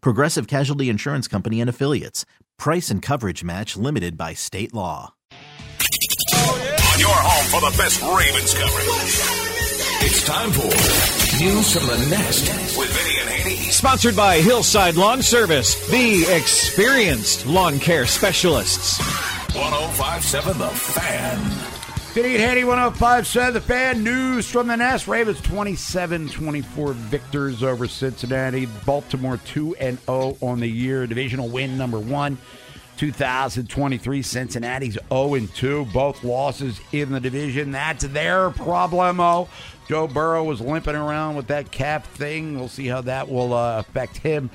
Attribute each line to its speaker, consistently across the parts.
Speaker 1: Progressive Casualty Insurance Company and Affiliates. Price and coverage match limited by state law.
Speaker 2: On your home for the best Ravens coverage. It's time for News from the Nest with Vinny and Haney.
Speaker 3: Sponsored by Hillside Lawn Service, the experienced lawn care specialists.
Speaker 2: 1057 The Fan.
Speaker 4: Vinny and Haney, 1057 The Fan. News from the Nest. Ravens 27 24 victors over Cincinnati. Baltimore 2 and 0 on the year. Divisional win number one. 2023 Cincinnati's 0 and 2, both losses in the division. That's their problemo. Joe Burrow was limping around with that calf thing. We'll see how that will uh, affect him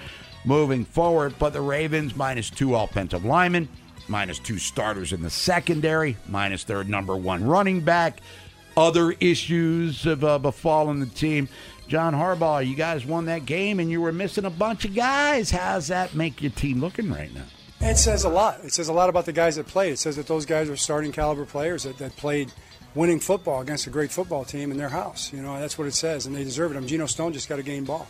Speaker 4: moving forward. But the Ravens minus two offensive linemen, minus two starters in the secondary, minus their number one running back. Other issues have uh, befallen the team. John Harbaugh, you guys won that game and you were missing a bunch of guys. How's that make your team looking right now?
Speaker 5: It says a lot. It says a lot about the guys that played. It says that those guys are starting caliber players that, that played – winning football against a great football team in their house. You know, that's what it says, and they deserve it. I mean, Geno Stone just got a game ball,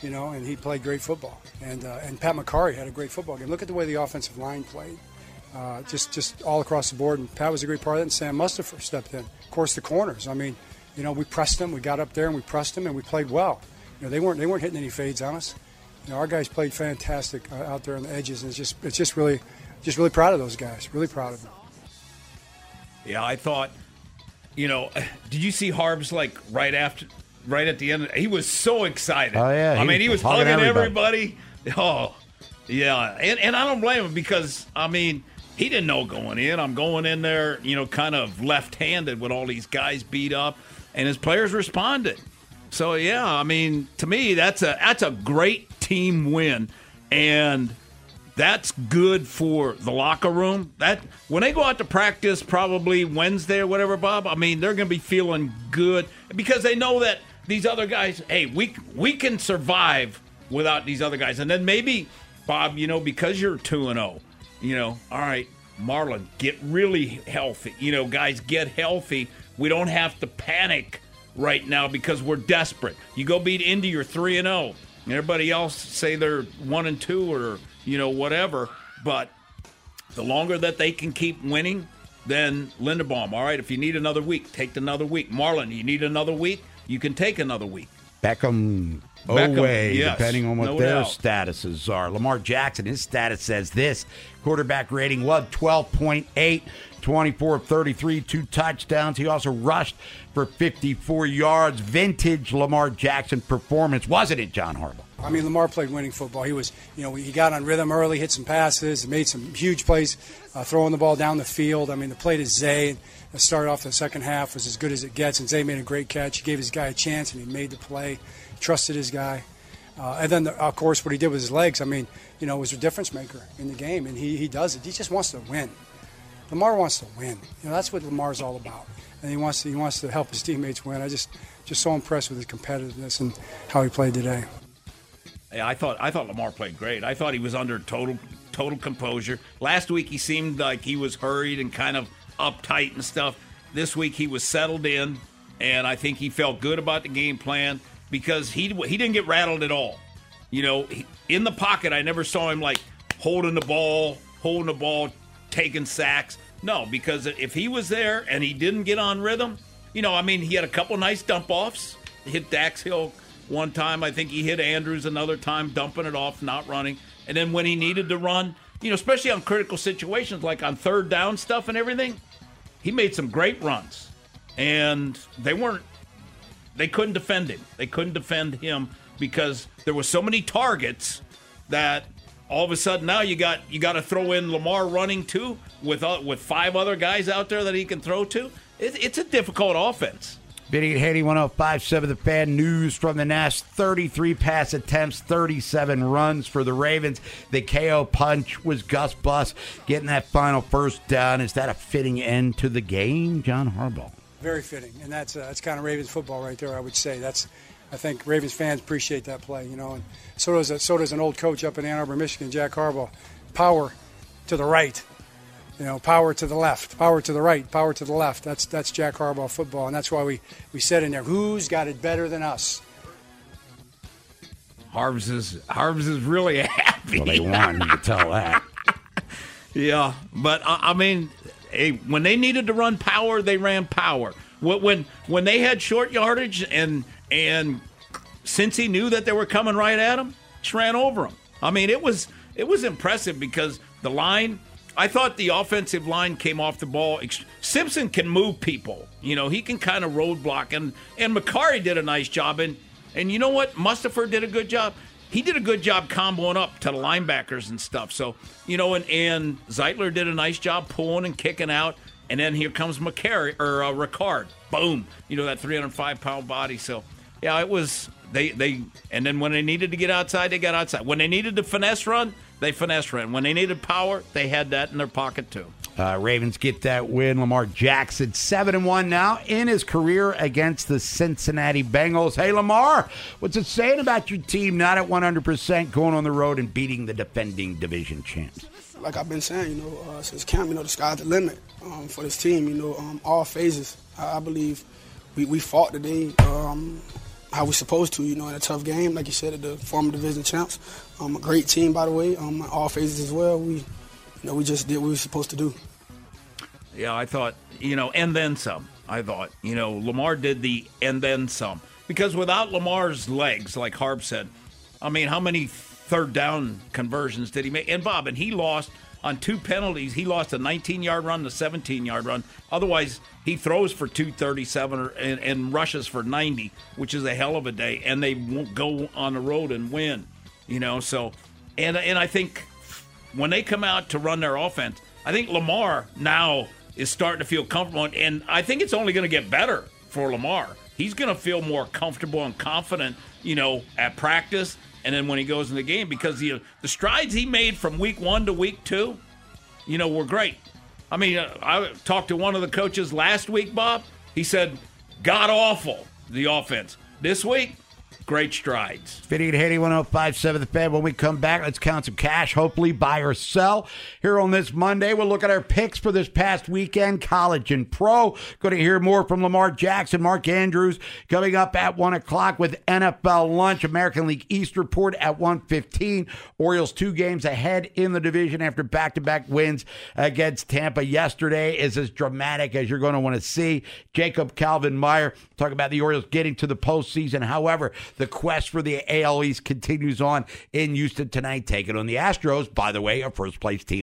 Speaker 5: you know, and he played great football. And uh, and Pat Mekari had a great football game. Look at the way the offensive line played, uh, just just all across the board. And Pat was a great part of it, and Sam Mustipher stepped in. Of course, the corners. I mean, you know, we pressed them, we got up there, and we pressed them, and we played well. You know, they weren't they weren't hitting any fades on us. You know, our guys played fantastic uh, out there on the edges, and it's just it's just really just really proud of those guys. Really proud of them.
Speaker 6: Yeah, I thought you know, did you see Harbs like right after, right at the end? He was so excited.
Speaker 4: Oh yeah,
Speaker 6: I mean, he was
Speaker 4: hugging
Speaker 6: hugging
Speaker 4: everybody.
Speaker 6: everybody. Oh, yeah, and and I don't blame him because I mean he didn't know going in. I'm going in there, you know, kind of left-handed with all these guys beat up, and his players responded. So yeah, I mean, to me, that's a that's a great team win, and that's good for the locker room. That when they go out to practice, probably Wednesday or whatever, Bob. I mean, they're going to be feeling good because they know that these other guys. Hey, we we can survive without these other guys, and then maybe Bob, you know, because you're two and zero, you know, all right, Marlon, get really healthy. You know, guys, get healthy. We don't have to panic right now because we're desperate. You go beat Indy, you're three and zero. Everybody else say they're one and two or you know, whatever. But the longer that they can keep winning, then Linderbaum, all right, if you need another week, take another week. Marlon, you need another week, you can take another week.
Speaker 4: Beckham,
Speaker 6: Oh,
Speaker 4: away,
Speaker 6: yes,
Speaker 4: depending on what
Speaker 6: no
Speaker 4: their
Speaker 6: doubt.
Speaker 4: statuses are. Lamar Jackson, his status says this quarterback rating was 12.8, 24 of 33, two touchdowns. He also rushed for 54 yards. Vintage Lamar Jackson performance, wasn't it, John Harbaugh?
Speaker 5: I mean, Lamar played winning football. He was, you know, he got on rhythm early, hit some passes, made some huge plays, uh, throwing the ball down the field. I mean, the play to Zay that started off the second half was as good as it gets, and Zay made a great catch. He gave his guy a chance, and he made the play, trusted his guy. Uh, and then, the, of course, what he did with his legs, I mean, you know, was a difference maker in the game, and he, he does it. He just wants to win. Lamar wants to win. You know, that's what Lamar's all about, and he wants to, he wants to help his teammates win. I just just so impressed with his competitiveness and how he played today.
Speaker 6: I thought I thought Lamar played great. I thought he was under total total composure. Last week he seemed like he was hurried and kind of uptight and stuff. This week he was settled in, and I think he felt good about the game plan because he he didn't get rattled at all. You know, he, in the pocket, I never saw him like holding the ball, holding the ball, taking sacks. No, because if he was there and he didn't get on rhythm, you know, I mean, he had a couple nice dump offs. Hit Dax Hill one time. I think he hit Andrews another time, dumping it off, not running. And then when he needed to run, you know, especially on critical situations like on third down stuff and everything, he made some great runs. And they weren't, they couldn't defend him. They couldn't defend him because there were so many targets that all of a sudden now you got you got to throw in Lamar running too with uh, with five other guys out there that he can throw to. It, it's a difficult offense.
Speaker 4: Vinny at Haney 1057 The Fan News from the Nest. 33 pass attempts, 37 runs for the Ravens. The KO punch was Gus Bus getting that final first down. Is that a fitting end to the game, John Harbaugh?
Speaker 5: Very fitting, and that's uh, that's kind of Ravens football right there. I would say that's. I think Ravens fans appreciate that play, you know, and so does so does an old coach up in Ann Arbor, Michigan, Jack Harbaugh. Power to the right, you know, power to the left, power to the right, power to the left. That's that's Jack Harbaugh football, and that's why we we said in there, who's got it better than us?
Speaker 6: Harbs is Harbs is really happy.
Speaker 4: Well, they won. you can tell that.
Speaker 6: Yeah, but uh, I mean, hey, when they needed to run power, they ran power. When when when they had short yardage and and since he knew that they were coming right at him, just ran over him. I mean, it was it was impressive because the line. I thought the offensive line came off the ball. Simpson can move people. You know, he can kind of roadblock, and and Mekari did a nice job. And and you know what, Mustipher did a good job. He did a good job comboing up to the linebackers and stuff. So you know, and and Zeitler did a nice job pulling and kicking out. And then here comes Mekari or uh, Ricard. Boom! You know that 305 pound body. So yeah, it was they they and then when they needed to get outside, they got outside. When they needed to finesse run, they finesse run. When they needed power, they had that in their pocket too.
Speaker 4: Uh, Ravens get that win. Lamar Jackson seven and one now in his career against the Cincinnati Bengals. Hey Lamar, what's it saying about your team not at one hundred percent going on the road and beating the defending division champs?
Speaker 7: Like I've been saying, you know, uh, since camp, you know, the sky's the limit um, for this team. You know, um, all phases. I, I believe we, we fought today. Um, how we're supposed to, you know, in a tough game, like you said, at the former division champs. Um, a great team, by the way, um, all phases as well. We, you know, we just did what we were supposed to do.
Speaker 6: Yeah, I thought, you know, and then some. I thought, you know, Lamar did the and then some because without Lamar's legs, like Harb said, I mean, how many third down conversions did he make? And Bob, and he lost on two penalties. He lost a 19 yard run, a 17 yard run. Otherwise, he throws for 237 or, and, and, rushes for 90, which is a hell of a day. And they won't go on the road and win, you know. So, and and I think when they come out to run their offense, I think Lamar now is starting to feel comfortable, and I think it's only going to get better for Lamar. He's going to feel more comfortable and confident, you know, at practice and then when he goes in the game because the the strides he made from week one to week two, you know, were great. I mean, uh, I talked to one of the coaches last week, Bob. He said, "God awful the offense." This week, great strides.
Speaker 4: Vinny and Haney 1057 The Fed. When we come back, let's count some cash, hopefully buy or sell. Here on this Monday, we'll look at our picks for this past weekend, college and pro. Going to hear more from Lamar Jackson, Mark Andrews, coming up at 1 o'clock with NFL Lunch, American League East Report at 1.15. Orioles two games ahead in the division after back-to-back wins against Tampa yesterday is as dramatic as you're going to want to see. Jacob Calvin Meyer talk about the Orioles getting to the postseason. However, the quest for the AL East continues on in Houston tonight, taking on the Astros, by the way, a first place team.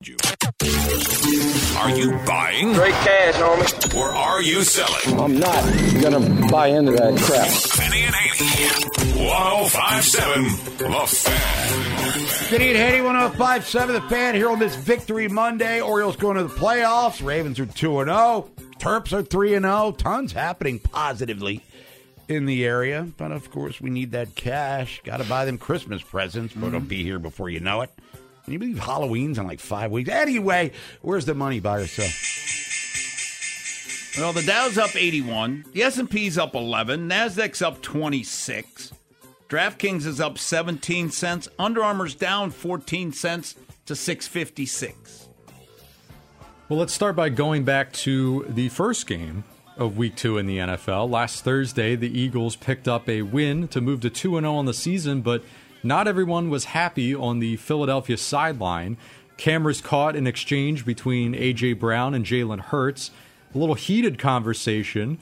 Speaker 2: Are you buying?
Speaker 8: Straight cash, homie.
Speaker 2: Or are you selling?
Speaker 8: I'm not gonna buy into that crap.
Speaker 2: Vinny and Haney. 1057 The Fan.
Speaker 4: Vinny and Haney, 1057 The Fan here on this Victory Monday. Orioles going to the playoffs. Ravens are 2 0. Terps are 3 0. Tons happening positively in the area. But of course, we need that cash. Got to buy them Christmas presents, but it'll be here before you know it. Can you believe Halloween's in like five weeks? Anyway, where's the money buy or sell?
Speaker 6: Well, the Dow's up 81, the S&P's up 11, Nasdaq's up 26, DraftKings is up 17 cents, Under Armour's down 14 cents to 656.
Speaker 9: Well, let's start by going back to the first game of week 2 in the NFL. Last Thursday, the Eagles picked up a win to move to 2 0 on the season, but not everyone was happy on the Philadelphia sideline. Cameras caught an exchange between A.J. Brown and Jalen Hurts. A little heated conversation,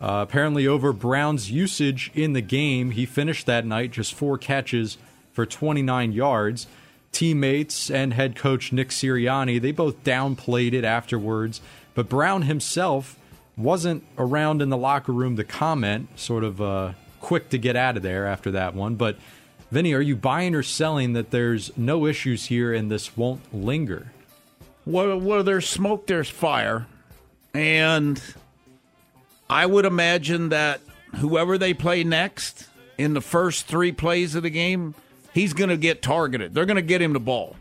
Speaker 9: uh, apparently over Brown's usage in the game. He finished that night just four catches for 29 yards. Teammates and head coach Nick Sirianni, they both downplayed it afterwards, but Brown himself wasn't around in the locker room to comment, sort of uh, quick to get out of there after that one. But Vinny, are you buying or selling that there's no issues here and this won't linger?
Speaker 6: Well, where there's smoke, there's fire. And I would imagine that whoever they play next in the first three plays of the game, he's going to get targeted. They're going to get him the ball.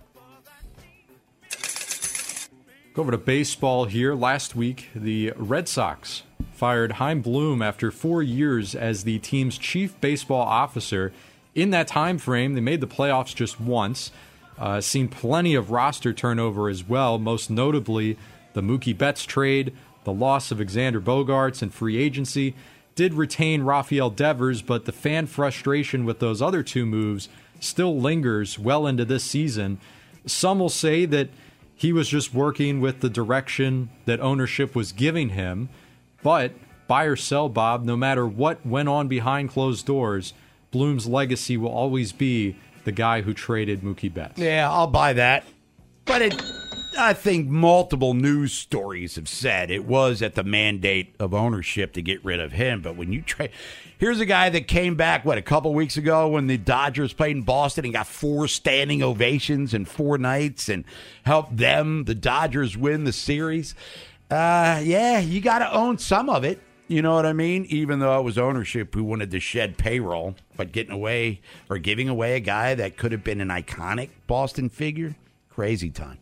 Speaker 9: Go over to baseball here. Last week, the Red Sox fired Chaim Bloom after four years as the team's chief baseball officer. In that time frame, they made the playoffs just once. Uh, seen plenty of roster turnover as well, most notably the Mookie Betts trade, the loss of Xander Bogaerts, and free agency. Did retain Rafael Devers, but the fan frustration with those other two moves still lingers well into this season. Some will say that he was just working with the direction that ownership was giving him, but buy or sell, Bob, no matter what went on behind closed doors, Bloom's legacy will always be the guy who traded Mookie Betts.
Speaker 4: Yeah, I'll buy that. But it, I think multiple news stories have said it was at the mandate of ownership to get rid of him. But when you trade, here's a guy that came back, what, a couple weeks ago when the Dodgers played in Boston and got four standing ovations in four nights and helped them, the Dodgers, win the series. Uh, yeah, you got to own some of it. You know what I mean? Even though it was ownership who wanted to shed payroll, but getting away or giving away a guy that could have been an iconic Boston figure, crazy time.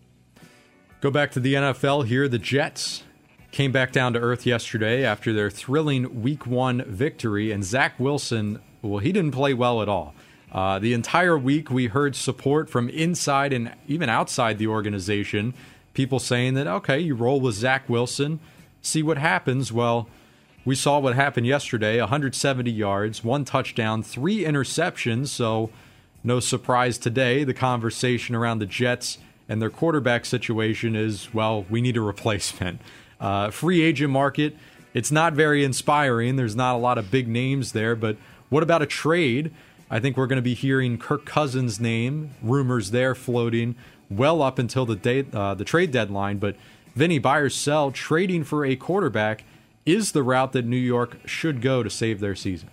Speaker 9: Go back to the NFL here. The Jets came back down to earth yesterday after their thrilling Week One victory, and Zach Wilson, well, he didn't play well at all. Uh, the entire week, we heard support from inside and even outside the organization. People saying that, okay, you roll with Zach Wilson, see what happens. Well, we saw what happened yesterday 170 yards, one touchdown, three interceptions. So, no surprise today. The conversation around the Jets and their quarterback situation is well, we need a replacement. Uh, free agent market, it's not very inspiring. There's not a lot of big names there, but what about a trade? I think we're going to be hearing Kirk Cousins' name, rumors there floating well up until the day, uh, the trade deadline. But Vinny, buy or sell, trading for a quarterback is the route that New York should go to save their season.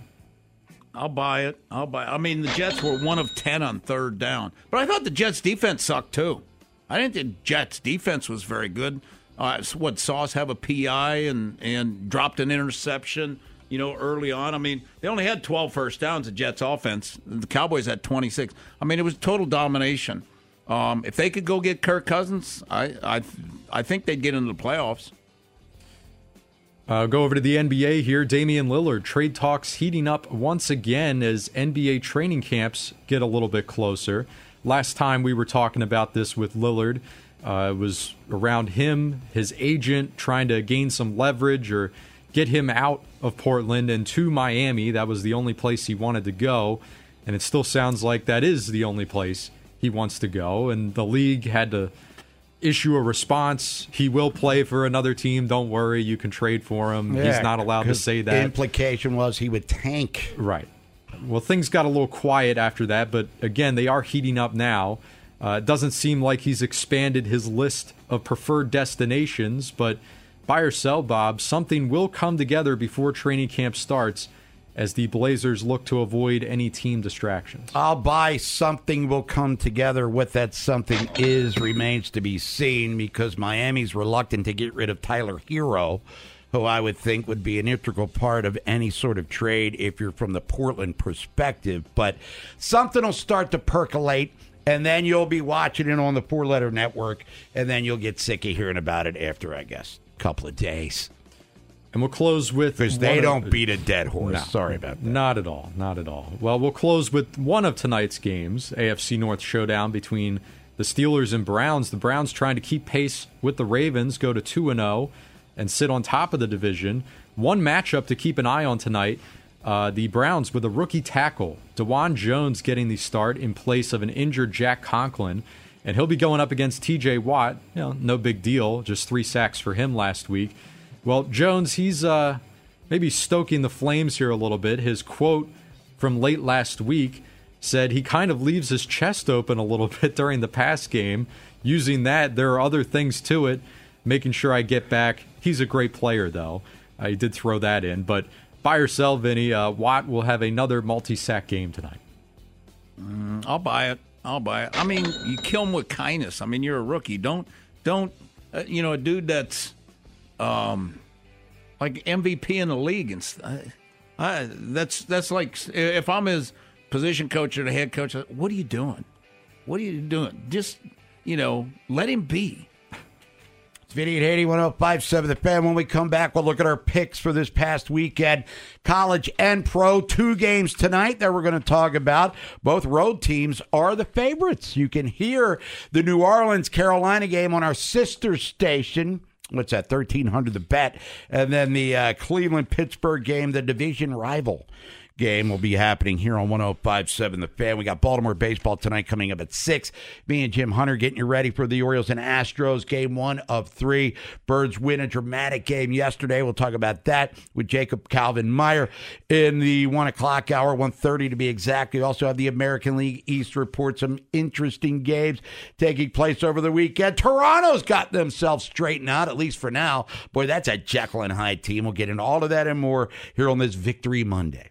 Speaker 6: I'll buy it. I'll buy. It. I mean, the Jets were one of ten on third down, but I thought the Jets' defense sucked too. I didn't think Jets' defense was very good. Uh, what Sauce have a PI and and dropped an interception, you know, early on. I mean, they only had 12 first downs. The Jets' offense. The Cowboys had 26. I mean, it was total domination. Um, if they could go get Kirk Cousins, I I I think they'd get into the playoffs.
Speaker 9: Uh, go over to the NBA here. Damian Lillard trade talks heating up once again as NBA training camps get a little bit closer. Last time we were talking about this with Lillard, Uh, it was around him, his agent trying to gain some leverage or get him out of Portland and to Miami. That was the only place he wanted to go. And it still sounds like that is the only place he wants to go. And the league had to issue a response. He will play for another team. Don't worry. You can trade for him.
Speaker 4: Yeah,
Speaker 9: He's not allowed to say
Speaker 4: The
Speaker 9: that.
Speaker 4: implication was he would tank.
Speaker 9: Right. Well, things got a little quiet after that, but again, they are heating up now. Uh, it doesn't seem like he's expanded his list of preferred destinations, but buy or sell, Bob, something will come together before training camp starts as the Blazers look to avoid any team distractions.
Speaker 4: I'll buy something will come together. What that something is remains to be seen because Miami's reluctant to get rid of Tyler Herro, who I would think would be an integral part of any sort of trade if you're from the Portland perspective. But something will start to percolate. And then you'll be watching it on the four letter network, and then you'll get sick of hearing about it after, I guess, a couple of days.
Speaker 9: And we'll close with
Speaker 4: Because they don't beat a dead horse.
Speaker 9: No,
Speaker 4: Sorry about that.
Speaker 9: Not at all. Not at all. Well, we'll close with one of tonight's games AFC North showdown between the Steelers and Browns. The Browns trying to keep pace with the Ravens, go to 2 and 0 and sit on top of the division. One matchup to keep an eye on tonight. Uh, the Browns with a rookie tackle, Dawand Jones getting the start in place of an injured Jack Conklin, and he'll be going up against T.J. Watt. You know, no big deal, just three sacks for him last week. Well, Jones, he's uh, maybe stoking the flames here a little bit. His quote from late last week said he kind of leaves his chest open a little bit during the pass game. Using that, there are other things to it, making sure I get back. He's a great player, though. I did throw that in, but buy or sell, Vinny. Uh, Watt will have another multi-sack game tonight.
Speaker 6: Mm, I'll buy it. I'll buy it. I mean, you kill him with kindness. I mean, you're a rookie. Don't don't uh, you know a dude that's um like MVP in the league and I, I, that's that's like if I'm his position coach or the head coach, what are you doing? What are you doing? Just you know, let him be.
Speaker 4: It's Vinny at 81057 The Fan. When we come back, we'll look at our picks for this past weekend. College and pro, two games tonight that we're going to talk about. Both road teams are the favorites. You can hear the New Orleans Carolina game on our sister station. What's that? 1300 the bet. And then the uh, Cleveland Pittsburgh game, the division rival game will be happening here on 1057 The Fan. We got Baltimore baseball tonight coming up at 6. Me and Jim Hunter getting you ready for the Orioles and Astros game one of three. Birds win a dramatic game yesterday. We'll talk about that with Jacob Calvin Meyer in the 1 o'clock hour, 1.30 to be exact. We also have the American League East report, some interesting games taking place over the weekend. Toronto's got themselves straightened out, at least for now. Boy, that's a Jekyll and Hyde team. We'll get into all of that and more here on this Victory Monday.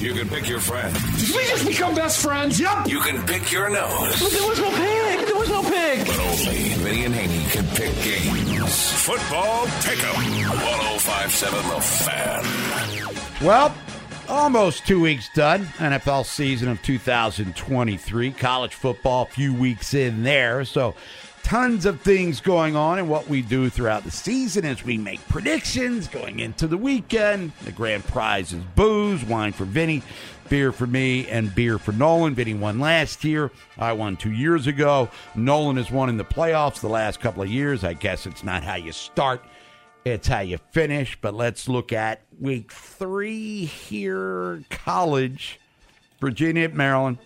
Speaker 2: You can pick your friends.
Speaker 10: Did we just become best friends? Yep.
Speaker 2: You can pick your nose.
Speaker 10: But there was no pig. There was no pig.
Speaker 2: But only Vinny and Haney can pick games. Football Pick'em. 1057 The Fan.
Speaker 4: Well, almost two weeks done. NFL season of 2023. College football, a few weeks in there. So, tons of things going on. And what we do throughout the season is we make predictions going into the weekend. The grand prize is booze, wine for Vinny, beer for me, and beer for Nolan. Vinny won last year. I won two years ago. Nolan has won in the playoffs the last couple of years. I guess it's not how you start. It's how you finish, but let's look at week three here. College, Virginia at Maryland.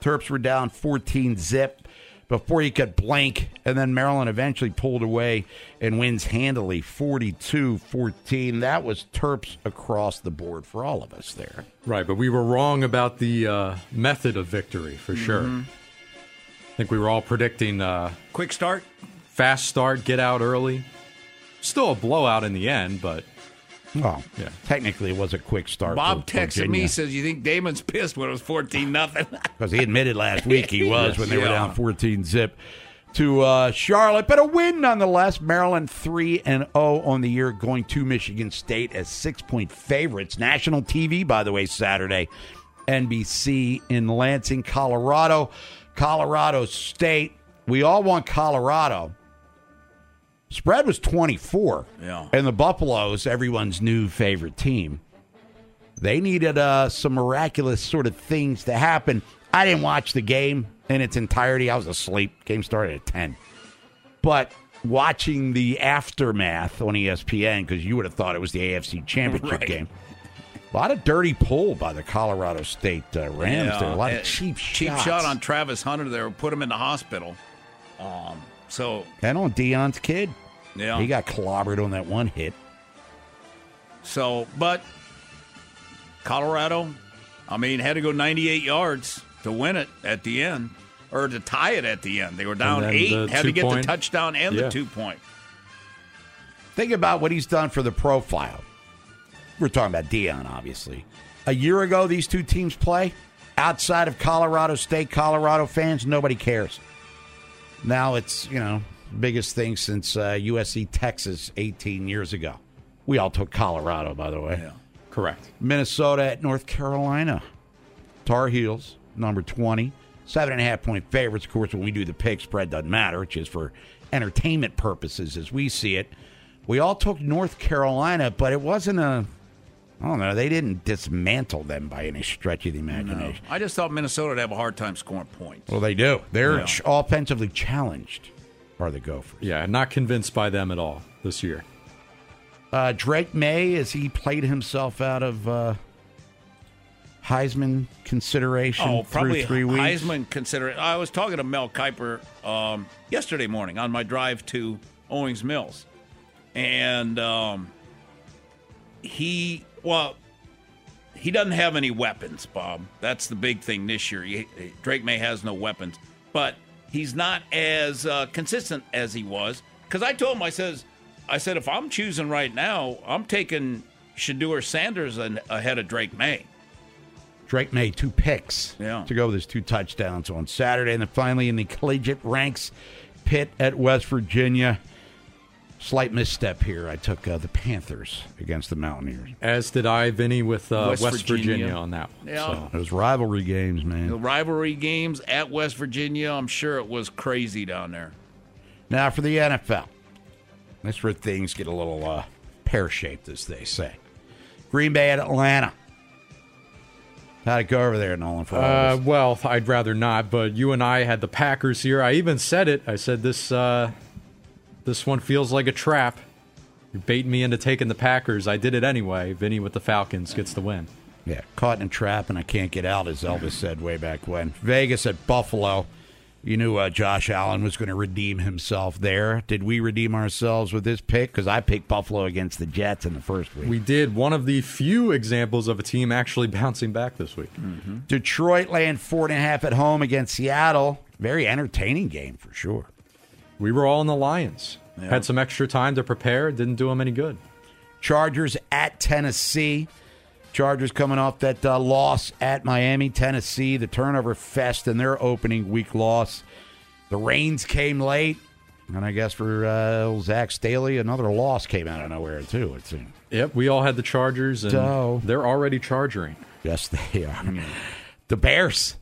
Speaker 4: Terps were down 14 zip, before you could blink. And then Maryland eventually pulled away and wins handily 42 14. That was Terps across the board for all of us there.
Speaker 9: Right, but we were wrong about the uh, method of victory for sure.
Speaker 6: Mhm.
Speaker 9: I think we were all predicting uh,
Speaker 6: Quick start.
Speaker 9: fast start, get out early. Still a blowout in the end, but
Speaker 4: Well,
Speaker 9: yeah.
Speaker 4: technically it was a quick start.
Speaker 6: Bob
Speaker 4: for
Speaker 6: texted
Speaker 4: Virginia.
Speaker 6: me says, "You think Damon's pissed when it was fourteen nothing?"
Speaker 4: because he admitted last week he was
Speaker 6: Yes.
Speaker 4: when they were down 14 zip to uh, Charlotte, but a win nonetheless. Maryland 3 and 0 on the year, going to Michigan State as six point favorites. National TV, by the way, Saturday. NBC in Lansing, Colorado. Colorado State. We all want Colorado. Spread was 24.
Speaker 6: Yeah.
Speaker 4: And the Buffaloes, everyone's new favorite team, they needed uh, some miraculous sort of things to happen. I didn't watch the game in its entirety. I was asleep. Game started at 10. But watching the aftermath on ESPN, because you would have thought it was the AFC Championship
Speaker 6: Right.
Speaker 4: game, a lot of dirty pull by the Colorado State uh, Rams
Speaker 6: Yeah,
Speaker 4: there. A lot of cheap
Speaker 6: cheap
Speaker 4: shots.
Speaker 6: shot on Travis Hunter there, put him in the hospital. Um, so
Speaker 4: And on Deion's kid.
Speaker 6: Yeah.
Speaker 4: He got clobbered on that one hit.
Speaker 6: So, but Colorado, I mean, had to go 98 yards to win it at the end, or to tie it at the end. They were down eight, had to get
Speaker 9: two-point.
Speaker 6: the touchdown and
Speaker 4: Yeah.
Speaker 6: the two point.
Speaker 4: Think about what he's done for the profile. We're talking about Deion, obviously. A year ago, these two teams play. Outside of Colorado State, Colorado fans, nobody cares. Now it's, you know, biggest thing since uh, USC Texas 18 years ago. We all took Colorado, by the way.
Speaker 9: Correct.
Speaker 4: Minnesota at North Carolina. Tar Heels, number 20. Seven and a half point favorites. Of course, when we do the pick, spread doesn't matter, which is for entertainment purposes as we see it. We all took North Carolina, but it wasn't a. I don't know. They didn't dismantle them by any stretch of the imagination.
Speaker 6: I just thought Minnesota would have a hard time scoring points.
Speaker 4: Well, they do. They're
Speaker 6: Yeah.
Speaker 4: offensively challenged, are the Gophers.
Speaker 9: Yeah, not convinced by them at all this year.
Speaker 4: Uh, Drake Maye, as he played himself out of uh, Heisman consideration
Speaker 6: Oh, probably
Speaker 4: through three weeks.
Speaker 6: Heisman consideration. I was talking to Mel Kiper um, yesterday morning on my drive to Owings Mills, and um, he well, he doesn't have any weapons, Bob. That's the big thing this year. He, Drake Maye has no weapons, but he's not as uh, consistent as he was. Because I told him, I says, I said, if I'm choosing right now, I'm taking Shedeur Sanders an- ahead of Drake Maye.
Speaker 4: Drake Maye, two picks
Speaker 6: Yeah.
Speaker 4: to go with his two touchdowns on Saturday. And then finally in the collegiate ranks, Pitt at West Virginia. Slight misstep here. I took uh, the Panthers against the Mountaineers.
Speaker 9: As did I, Vinny, with uh,
Speaker 6: West
Speaker 9: West, Virginia.
Speaker 6: Virginia.
Speaker 9: on that one.
Speaker 6: Yeah.
Speaker 9: So.
Speaker 4: Those rivalry games, man.
Speaker 6: The rivalry games at West Virginia, I'm sure it was crazy down there.
Speaker 4: Now for the NFL. That's where things get a little uh, pear shaped, as they say. Green Bay at Atlanta. How'd it go over there, Nolan? For
Speaker 9: Uh, well, I'd rather not, but you and I had the Packers here. I even said it. I said this uh, this one feels like a trap. You're baiting me into taking the Packers. I did it anyway. Vinny with the Falcons gets the win.
Speaker 4: Yeah, caught in a trap and I can't get out, as Elvis said way back when. Vegas at Buffalo. You knew uh, Josh Allen was going to redeem himself there. Did we redeem ourselves with this pick? Because I picked Buffalo against the Jets in the first week.
Speaker 9: We did one of the few examples of a team actually bouncing back this week.
Speaker 4: Detroit laying four and a half at home against Seattle. Very entertaining game for sure.
Speaker 9: We were all in the Lions. Had some extra time to prepare. Didn't do them any good.
Speaker 4: Chargers at Tennessee. Chargers coming off that uh, loss at Miami, Tennessee, the turnover fest in their opening week loss. The rains came late, and I guess for uh, Zach Staley, another loss came out of nowhere too. It seemed.
Speaker 9: Yep, we all had the Chargers, and
Speaker 4: So-
Speaker 9: they're already charging.
Speaker 4: Yes, they are. The Bears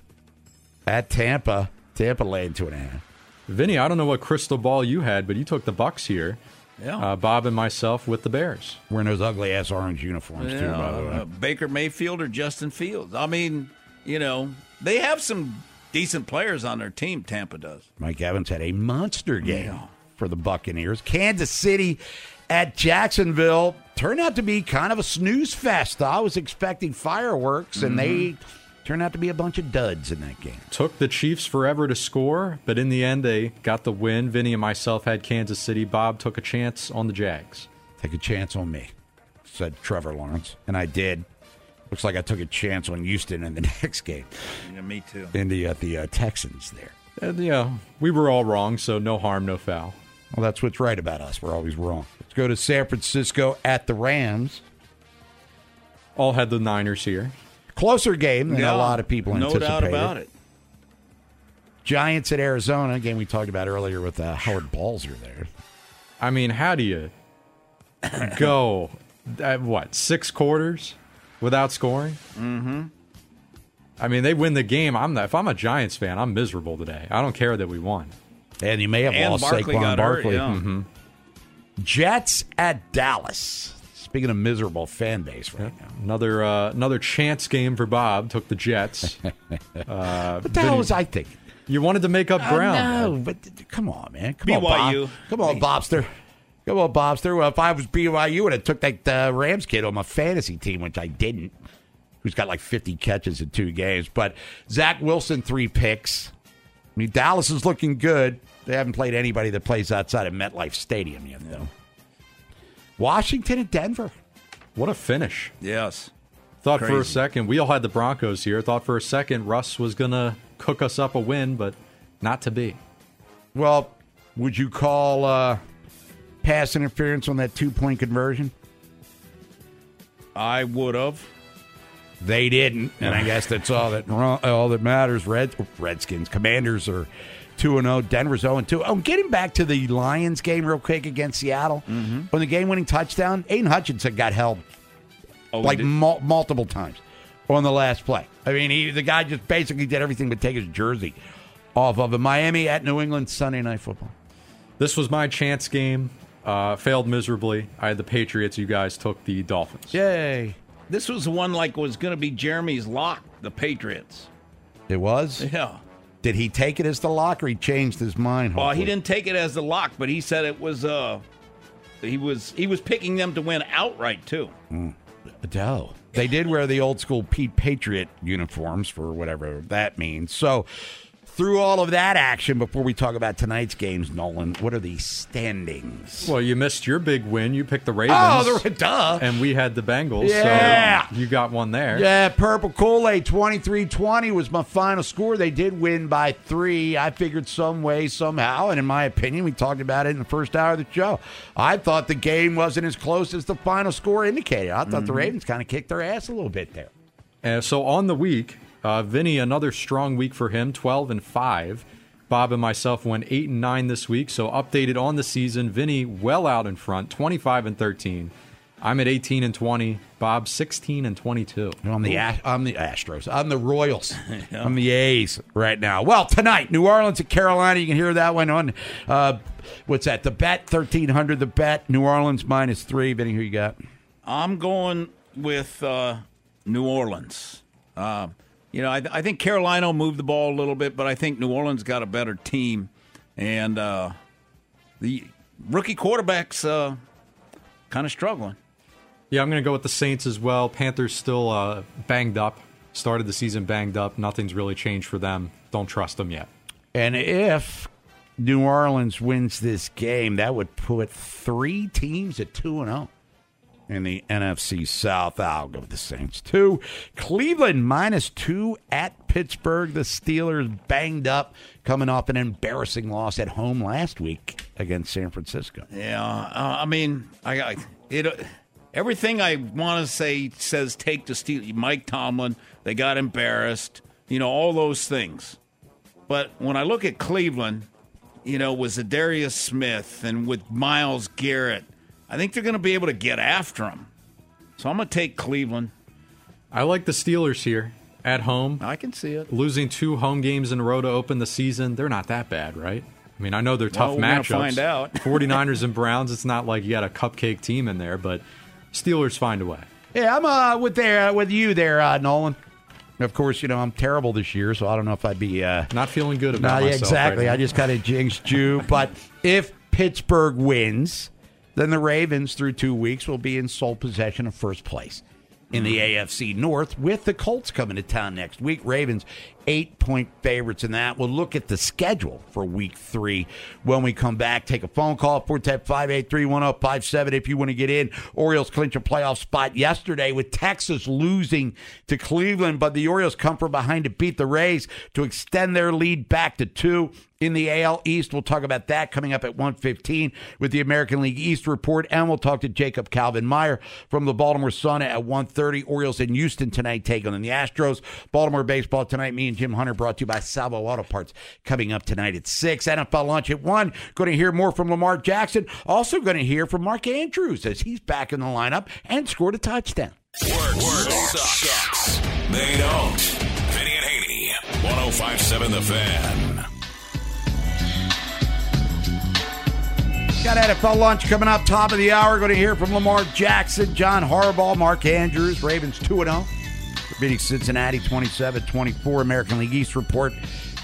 Speaker 4: at Tampa. Tampa laying two and a half.
Speaker 9: Vinny, I don't know what crystal ball you had, but you took the Bucks here.
Speaker 6: Yeah.
Speaker 9: Uh, Bob and myself with the Bears.
Speaker 4: Wearing those ugly ass orange uniforms too, by the way.
Speaker 6: uh, Baker Mayfield or Justin Fields. I mean, you know, they have some decent players on their team. Tampa does.
Speaker 4: Mike Evans had a monster game for the Buccaneers. Kansas City at Jacksonville turned out to be kind of a snooze fest. I was expecting fireworks, and they Turned out to be a bunch of duds in that game.
Speaker 9: Took the Chiefs forever to score, but in the end, they got the win. Vinny and myself had Kansas City. Bob took a chance on the Jags.
Speaker 4: Take a chance on me, said Trevor Lawrence. And I did. Looks like I took a chance on Houston in the next game.
Speaker 6: Yeah, me too.
Speaker 4: In the, uh, the uh, Texans there.
Speaker 9: And, yeah, we were all wrong, so no harm, no foul.
Speaker 4: Well, that's what's right about us. We're always wrong. Let's go to San Francisco at the Rams.
Speaker 9: All had the Niners here.
Speaker 4: Closer game than
Speaker 6: Yeah,
Speaker 4: a lot of people
Speaker 6: no
Speaker 4: anticipated.
Speaker 6: doubt about it.
Speaker 4: Giants at Arizona, a game we talked about earlier with uh, Howard Balzer there.
Speaker 9: I mean, how do you go, at what, six quarters without scoring?
Speaker 6: Mm-hmm.
Speaker 9: I mean, they win the game. I'm not, if I'm a Giants fan, I'm miserable today. I don't care that we won.
Speaker 4: And you may have
Speaker 6: And
Speaker 4: lost
Speaker 6: Barkley
Speaker 4: Saquon
Speaker 6: got hurt,
Speaker 4: Barkley.
Speaker 6: yeah.
Speaker 9: Mm-hmm.
Speaker 4: Jets at Dallas. Speaking of miserable fan base right now.
Speaker 9: Another uh, another chance game for Bob. Took the Jets. Uh,
Speaker 4: What the hell was I thinking?
Speaker 9: You wanted to make up
Speaker 4: Uh,
Speaker 9: ground.
Speaker 4: no, but come on, man. Come on, Bob. Come on, Bobster. Come on, Bobster. Well, if I was BYU, would have took that uh, Rams kid on my fantasy team, which I didn't. Who's got like 50 catches in two games. But Zach Wilson, three picks. I mean, Dallas is looking good. They haven't played anybody that plays outside of MetLife Stadium yet, though. Washington and Denver.
Speaker 9: What a finish.
Speaker 6: Yes.
Speaker 9: Thought Crazy. for a second, we all had the Broncos here. Thought for a second Russ was going to cook us up a win, but not to be.
Speaker 4: Well, would you call uh, pass interference on that two point conversion?
Speaker 6: I would have.
Speaker 4: They didn't, and I guess that's all that all that matters. Red Redskins, Commanders, or 2 and 0. Denver's 0 and 2. Oh, getting back to the Lions game real quick against Seattle.
Speaker 6: Mm-hmm.
Speaker 4: The game winning touchdown, Aidan Hutchinson got held
Speaker 6: oh,
Speaker 4: like mul- multiple times on the last play. I mean, he, the guy just basically did everything but take his jersey off of him. Miami at New England, Sunday night football.
Speaker 9: This was my chance game. Uh, failed miserably. I had the Patriots. You guys took the Dolphins.
Speaker 4: Yay.
Speaker 6: This was the one like was going to be Jeremy's lock, the Patriots.
Speaker 4: It was?
Speaker 6: Yeah.
Speaker 4: Did he take it as the lock, or he changed his mind?
Speaker 6: Well, he didn't take it as the lock, but he said it was. Uh, he was he was picking them to win outright too.
Speaker 4: Adele. They did wear the old school Pete Patriot uniforms for whatever that means. So, through all of that action, before we talk about tonight's games, Nolan, what are the standings?
Speaker 9: Well, you missed your big win. You picked the Ravens.
Speaker 4: Oh, the duh.
Speaker 9: And we had the Bengals.
Speaker 4: Yeah.
Speaker 9: So you got one there.
Speaker 4: Yeah, Purple Kool Aid 23 20 was my final score. They did win by three. I figured some way, somehow. And in my opinion, we talked about it in the first hour of the show. I thought the game wasn't as close as the final score indicated. I thought the
Speaker 9: Mhm.
Speaker 4: Ravens kind of kicked their ass a little bit there.
Speaker 9: Uh, so on the week, uh, Vinny, another strong week for him, 12 and 5. Bob and myself went 8 and 9 this week. So updated on the season, Vinny well out in front, 25 and 13. I'm at 18 and 20. Bob 16 and 22.
Speaker 4: I'm the Ast- I'm the Astros. I'm the Royals. I'm the A's right now. Well, tonight, New Orleans at Carolina. You can hear that one on uh, what's that? The bet thirteen hundred. The bet. New Orleans minus three. Vinny, who you got?
Speaker 6: I'm going with uh, New Orleans. Uh, you know, I, I think Carolina will move the ball a little bit, but I think New Orleans got a better team, and uh, the rookie quarterback's uh, kind of struggling.
Speaker 9: Yeah, I'm going to go with the Saints as well. Panthers still uh, banged up. Started the season banged up. Nothing's really changed for them. Don't trust them yet.
Speaker 4: And if New Orleans wins this game, that would put three teams at two and zero in the NFC South. I'll go with the Saints two. Cleveland minus two at Pittsburgh. The Steelers banged up, coming off an embarrassing loss at home last week against San Francisco.
Speaker 6: Yeah, uh, I mean, I, it. Everything I want to say says take the Steel. Mike Tomlin, they got embarrassed. You know all those things. But when I look at Cleveland, you know, with Za'Darius Smith and with Myles Garrett, I think they're going to be able to get after him. So I'm going to take Cleveland.
Speaker 9: I like the Steelers here at home.
Speaker 6: I can see it.
Speaker 9: Losing two home games in a row to open the season, they're not that bad, right? I mean, I know they're tough
Speaker 6: Well, we're
Speaker 9: matchups.
Speaker 6: find out.
Speaker 9: 49ers and Browns, it's not like you got a cupcake team in there, but Steelers find a way.
Speaker 4: Yeah, I'm uh, with there with you there, uh, Nolan. Of course, you know I'm terrible this year, so I don't know if I'd be uh,
Speaker 9: not feeling good about
Speaker 4: Not
Speaker 9: myself
Speaker 4: exactly.
Speaker 9: right now.
Speaker 4: I just kind of jinxed you. But if Pittsburgh wins, then the Ravens through two weeks will be in sole possession of first place in the hmm. AFC North with the Colts coming to town next week. Ravens eight point favorites in that. We'll look at the schedule for week three when we come back. Take a phone call, 410-583-1057 if you want to get in. Orioles clinch a playoff spot yesterday with Texas losing to Cleveland, but the Orioles come from behind to beat the Rays to extend their lead back to two in the AL East. We'll talk about that coming up at 115 with the American League East report. And we'll talk to Jacob Calvin Meyer from the Baltimore Sun at 130. Orioles in Houston tonight taking on the Astros. Baltimore baseball tonight. Me and Jim Hunter brought to you by Salvo Auto Parts coming up tonight at 6. NFL lunch at 1. Going to hear more from Lamar Jackson. Also going to hear from Mark Andrews as he's back in the lineup and scored a touchdown.
Speaker 2: Word, word sucks. They don't. Vinny and Haney. 1057 The Fan.
Speaker 4: Got NFL lunch coming up, top of the hour. Going to hear from Lamar Jackson, John Harbaugh, Mark Andrews, Ravens 2 0. Beating Cincinnati 27 24. American League East report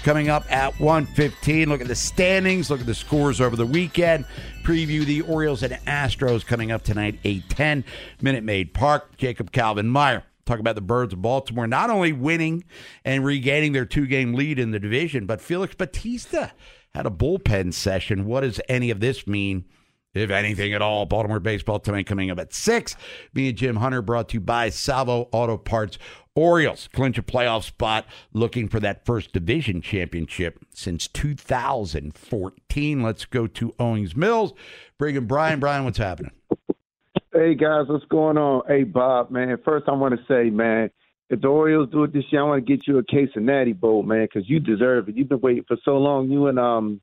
Speaker 4: coming up at 115. Look at the standings, look at the scores over the weekend. Preview the Orioles and Astros coming up tonight, 810. Minute Maid Park. Jacob Calvin Meyer. Talk about the Birds of Baltimore not only winning and regaining their two game lead in the division, but Felix Bautista had a bullpen session. What does any of this mean, if anything at all? Baltimore baseball tonight coming up at 6. Me and Jim Hunter brought to you by Salvo Auto Parts. Orioles clinch a playoff spot looking for that first division championship since 2014. Let's go to Owings Mills. Bring in Brian. Brian, what's happening?
Speaker 11: Hey guys, what's going on? Hey Bob, man. First, I want to say, man, if the Orioles do it this year, I want to get you a case of Natty Boh, man, because you deserve it. You've been waiting for so long. You and um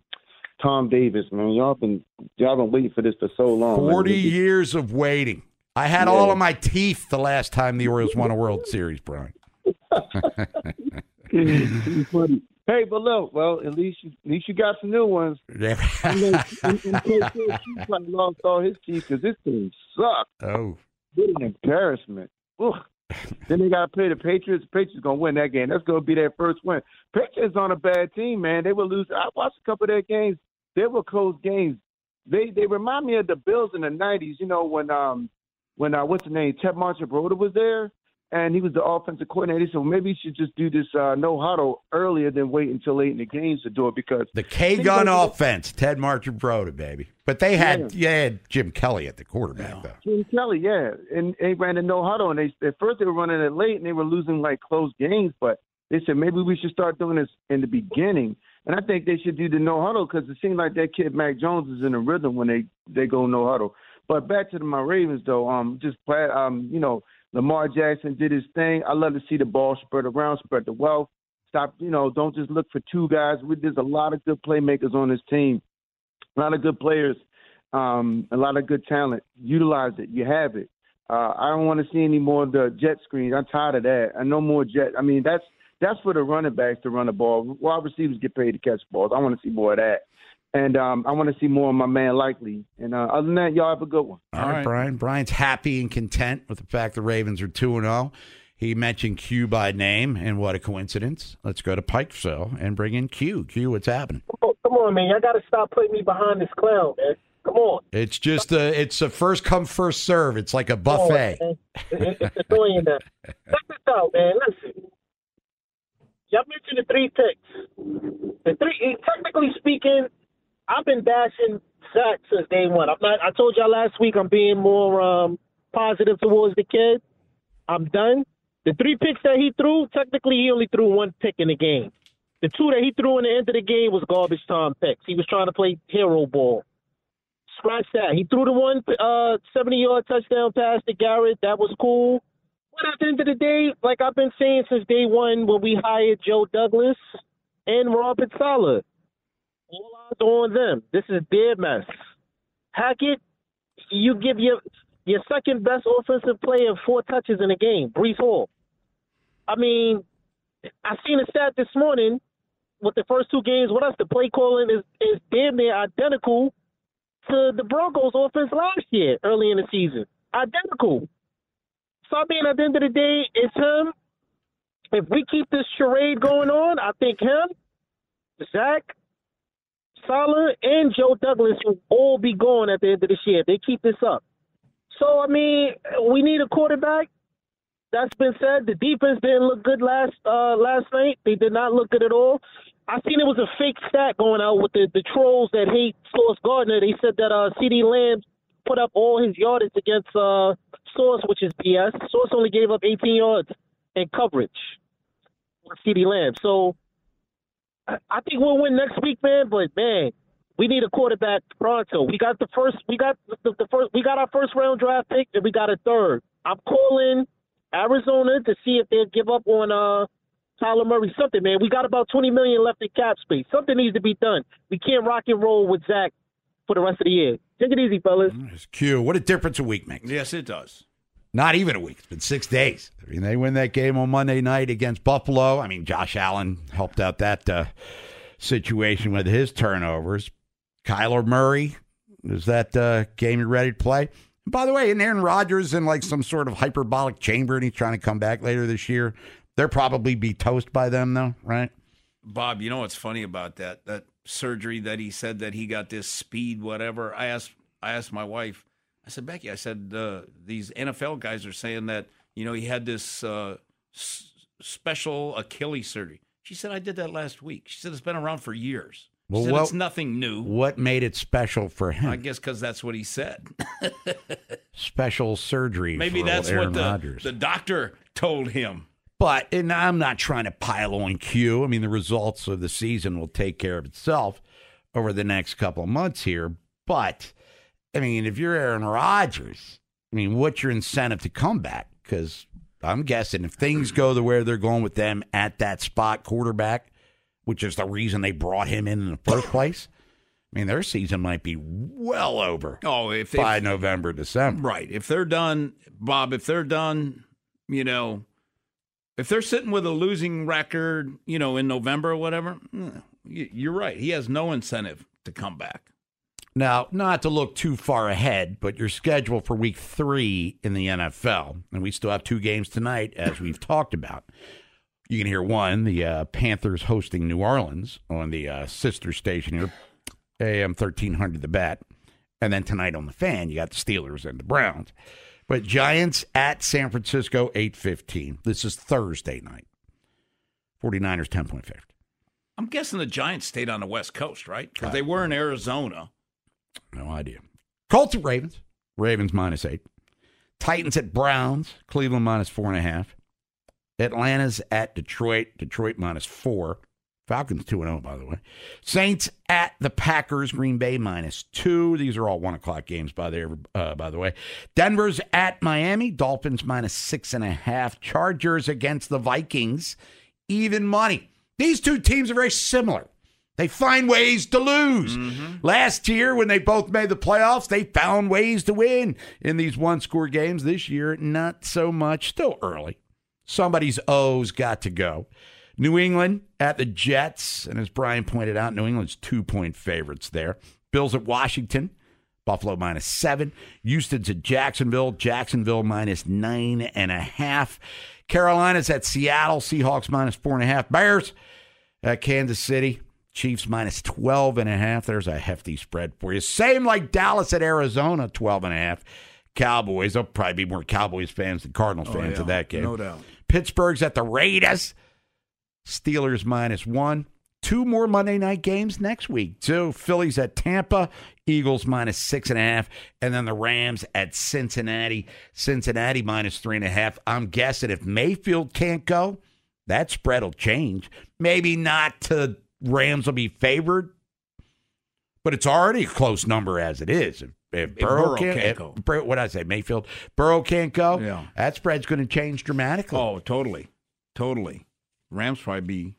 Speaker 11: Tom Davis, man. Y'all been y'all been waiting for this for so long. man.
Speaker 4: 40 years of waiting. I had all of my teeth the last time the Orioles won a World Series, Brian.
Speaker 11: Funny. Hey, but look, well, at least you, at least you got some new ones.
Speaker 4: Yeah.
Speaker 11: You know, in- in case Bill Chief probably lost all his teeth because this team sucked.
Speaker 4: Oh.
Speaker 11: What an embarrassment. Ugh. then they got to play the Patriots. Patriots to win that game. That's to be their first win. Patriots on a bad team, man. They will lose. I watched a couple of their games. They were close games. They they remind me of the Bills in the '90s. You know when um when uh what's the name Ted Marchibroda was there and he was the offensive coordinator. He said well, maybe you should just do this uh, no huddle earlier than wait until late in the games to do it because
Speaker 4: The K gun offense, Ted Marchibroda, baby. But they had yeah. had Jim Kelly at the quarterback, though.
Speaker 11: Jim Kelly, yeah, and they ran a no huddle, and they at first they were running it late, and they were losing like close games. But they said maybe we should start doing this in the beginning, and I think they should do the no huddle because it seems like that kid Mac Jones is in a rhythm when they they go no huddle. But back to the, my Ravens though, um, just glad, um, you know, Lamar Jackson did his thing. I love to see the ball spread around, spread the wealth. Stop, you know, don't just look for two guys. There's a lot of good playmakers on this team, a lot of good players, um, a lot of good talent. Utilize it. You have it. Uh, I don't want to see any more of the jet screens. I'm tired of that. I no more jet. I mean, that's that's for the running backs to run the ball. Wide receivers get paid to catch balls. I want to see more of that. And um, I want to see more of my man Likely. And uh, other than that, y'all have a good one.
Speaker 4: All right, Brian. Brian's happy and content with the fact the Ravens are 2 and 0. He mentioned Q by name, and what a coincidence. Let's go to Pikesville and bring in Q. Q, what's happening?
Speaker 12: Oh, come on, man. Y'all got to stop putting me behind this clown, man. Come on.
Speaker 4: It's just a it's a first come first serve. It's like a buffet.
Speaker 12: Come on, man. It- it's annoying that. Check this out, man. Listen. Y'all mentioned the three picks. The three, technically speaking, I've been bashing Zach since day one. I'm not. I told y'all last week I'm being more um, positive towards the kid. I'm done. The three picks that he threw, technically he only threw one pick in the game. The two that he threw in the end of the game was garbage time picks. He was trying to play hero ball. Scratch that. He threw the one uh, 70 yard touchdown pass to Garrett. That was cool. But at the end of the day, like I've been saying since day one when we hired Joe Douglas and Robert Saleh, all eyes on them. This is their mess. Hackett, you give your your second best offensive player four touches in a game, Breece Hall. I mean, I seen a stat this morning with the first two games with us. The play calling is is damn near identical to the Broncos offense last year, early in the season. Identical. So I mean, at the end of the day, it's him. If we keep this charade going on, I think him, Zach, Saleh, and Joe Douglas will all be gone at the end of this year. If they keep this up. So I mean, we need a quarterback. that's been said. The defense didn't look good last uh, last night. They did not look good at all. I seen it was a fake stat going out with the, the trolls that hate Sauce Gardner. They said that uh, CeeDee Lamb put up all his yardage against uh, Sauce, which is BS. Sauce only gave up 18 yards in coverage with CeeDee Lamb. So I, I think we'll win next week, man. But man, we need a quarterback pronto. We got the first. We got the, the first. We got our first round draft pick, and we got a third. I'm calling Arizona to see if they'll give up on uh Tyler Murray. Something, man. We got about 20 million left in cap space. Something needs to be done. We can't rock and roll with Zach for the rest of the year. Take it easy, fellas.
Speaker 4: It's Q. What a difference a week makes.
Speaker 6: Yes, it does.
Speaker 4: Not even a week. It's been six days. I mean, they win that game on Monday night against Buffalo. I mean, Josh Allen helped out that uh, situation with his turnovers. Kyler Murray, is that uh, game you ready to play? By the way, and Aaron Rodgers in like some sort of hyperbolic chamber and he's trying to come back later this year. They'll probably be toast by them, though, right?
Speaker 6: Bob, you know what's funny about that? That surgery that he said that he got this speed, whatever. I asked, I asked my wife. I said, Becky, I said uh, these NFL guys are saying that you know he had this uh, s- special Achilles surgery. She said I did that last week. She said it's been around for years. She
Speaker 4: Well,
Speaker 6: said
Speaker 4: what-
Speaker 6: it's nothing new.
Speaker 4: What made it special for him?
Speaker 6: I guess because that's what he said.
Speaker 4: Special surgery.
Speaker 6: Maybe that's
Speaker 4: Aaron
Speaker 6: what the,
Speaker 4: Rodgers.
Speaker 6: the doctor told him.
Speaker 4: But and I'm not trying to pile on Q. I mean, the results of the season will take care of itself over the next couple of months here. But I mean, if you're Aaron Rodgers, I mean, what's your incentive to come back? Because I'm guessing if things go the way they're going with them at that spot quarterback, which is the reason they brought him in in the first place. I mean, their season might be well over.
Speaker 6: Oh, if
Speaker 4: by November, December.
Speaker 6: Right. If they're done, Bob, if they're done, you know, if they're sitting with a losing record, you know, in November or whatever, mm, you're right. He has no incentive to come back.
Speaker 4: Now, not to look too far ahead, but your schedule for week three in the NFL, and we still have two games tonight, as we've talked about. You can hear one, the uh, Panthers hosting New Orleans on the uh, sister station here, AM 1300 The Bat. And then tonight on the fan, you got the Steelers and the Browns. But Giants at San Francisco, 815. This is Thursday night. 49ers 10 point favorite.
Speaker 6: I'm guessing the Giants stayed on the West Coast, right? Because they were in Arizona.
Speaker 4: No idea. Colts at Ravens. Ravens minus eight. Titans at Browns. Cleveland minus four and a half. Atlanta's at Detroit. Detroit minus four. Falcons 2 0, by the way. Saints at the Packers. Green Bay minus two. These are all one o'clock games, by the, uh, by the way. Denver's at Miami. Dolphins minus six and a half. Chargers against the Vikings. Even money. These two teams are very similar. They find ways to lose. Mm-hmm. Last year, when they both made the playoffs, they found ways to win in these one score games. This year, not so much. Still early. Somebody's O's got to go. New England at the Jets. And as Brian pointed out, New England's two point favorites there. Bills at Washington. Buffalo minus seven. Houston's at Jacksonville. Jacksonville minus nine and a half. Carolina's at Seattle. Seahawks minus four and a half. Bears at Kansas City. Chiefs minus 12 and a half. There's a hefty spread for you. Same like Dallas at Arizona, 12 and a half. Cowboys. There'll probably be more Cowboys fans than Cardinals
Speaker 6: Oh,
Speaker 4: fans
Speaker 6: yeah.
Speaker 4: in that game.
Speaker 6: No doubt.
Speaker 4: Pittsburgh's at the Raiders. Steelers minus one. Two more Monday night games next week, too. Phillies at Tampa, Eagles minus six and a half, and then the Rams at Cincinnati. Cincinnati minus three and a half. I'm guessing if Mayfield can't go, that spread will change. Maybe not to Rams will be favored, but it's already a close number as it is. If, if Burrow,
Speaker 6: Burrow
Speaker 4: can't,
Speaker 6: can't go.
Speaker 4: What did I say? Mayfield, Burrow can't go.
Speaker 6: Yeah.
Speaker 4: that spread's going to change dramatically.
Speaker 6: Oh, totally. Totally. Rams probably be,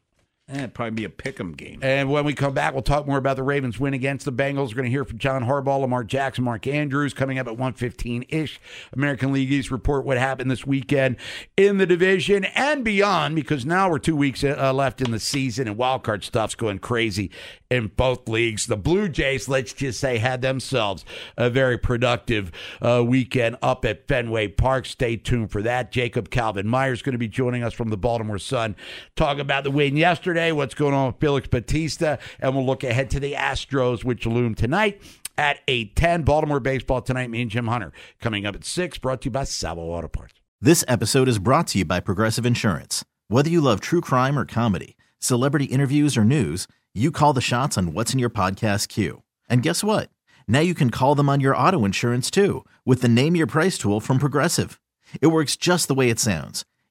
Speaker 6: eh, it'd probably be a pick 'em game.
Speaker 4: And when we come back, we'll talk more about the Ravens' win against the Bengals. We're going to hear from John Harbaugh, Lamar Jackson, Mark Andrews coming up at 115-ish. American League East report what happened this weekend in the division and beyond because now we're two weeks uh, left in the season and wild card stuff's going crazy in both leagues. The Blue Jays, let's just say, had themselves a very productive uh, weekend up at Fenway Park. Stay tuned for that. Jacob Calvin Meyer's going to be joining us from the Baltimore Sun. Talk about the win yesterday, what's going on with Felix Bautista, and we'll look ahead to the Astros, which loom tonight at 8.10. Baltimore baseball tonight, me and Jim Hunter. Coming up at 6, brought to you by Sabo Auto Parts.
Speaker 1: This episode is brought to you by Progressive Insurance. Whether you love true crime or comedy, celebrity interviews or news, you call the shots on what's in your podcast queue. And guess what? Now you can call them on your auto insurance too with the Name Your Price tool from Progressive. It works just the way it sounds.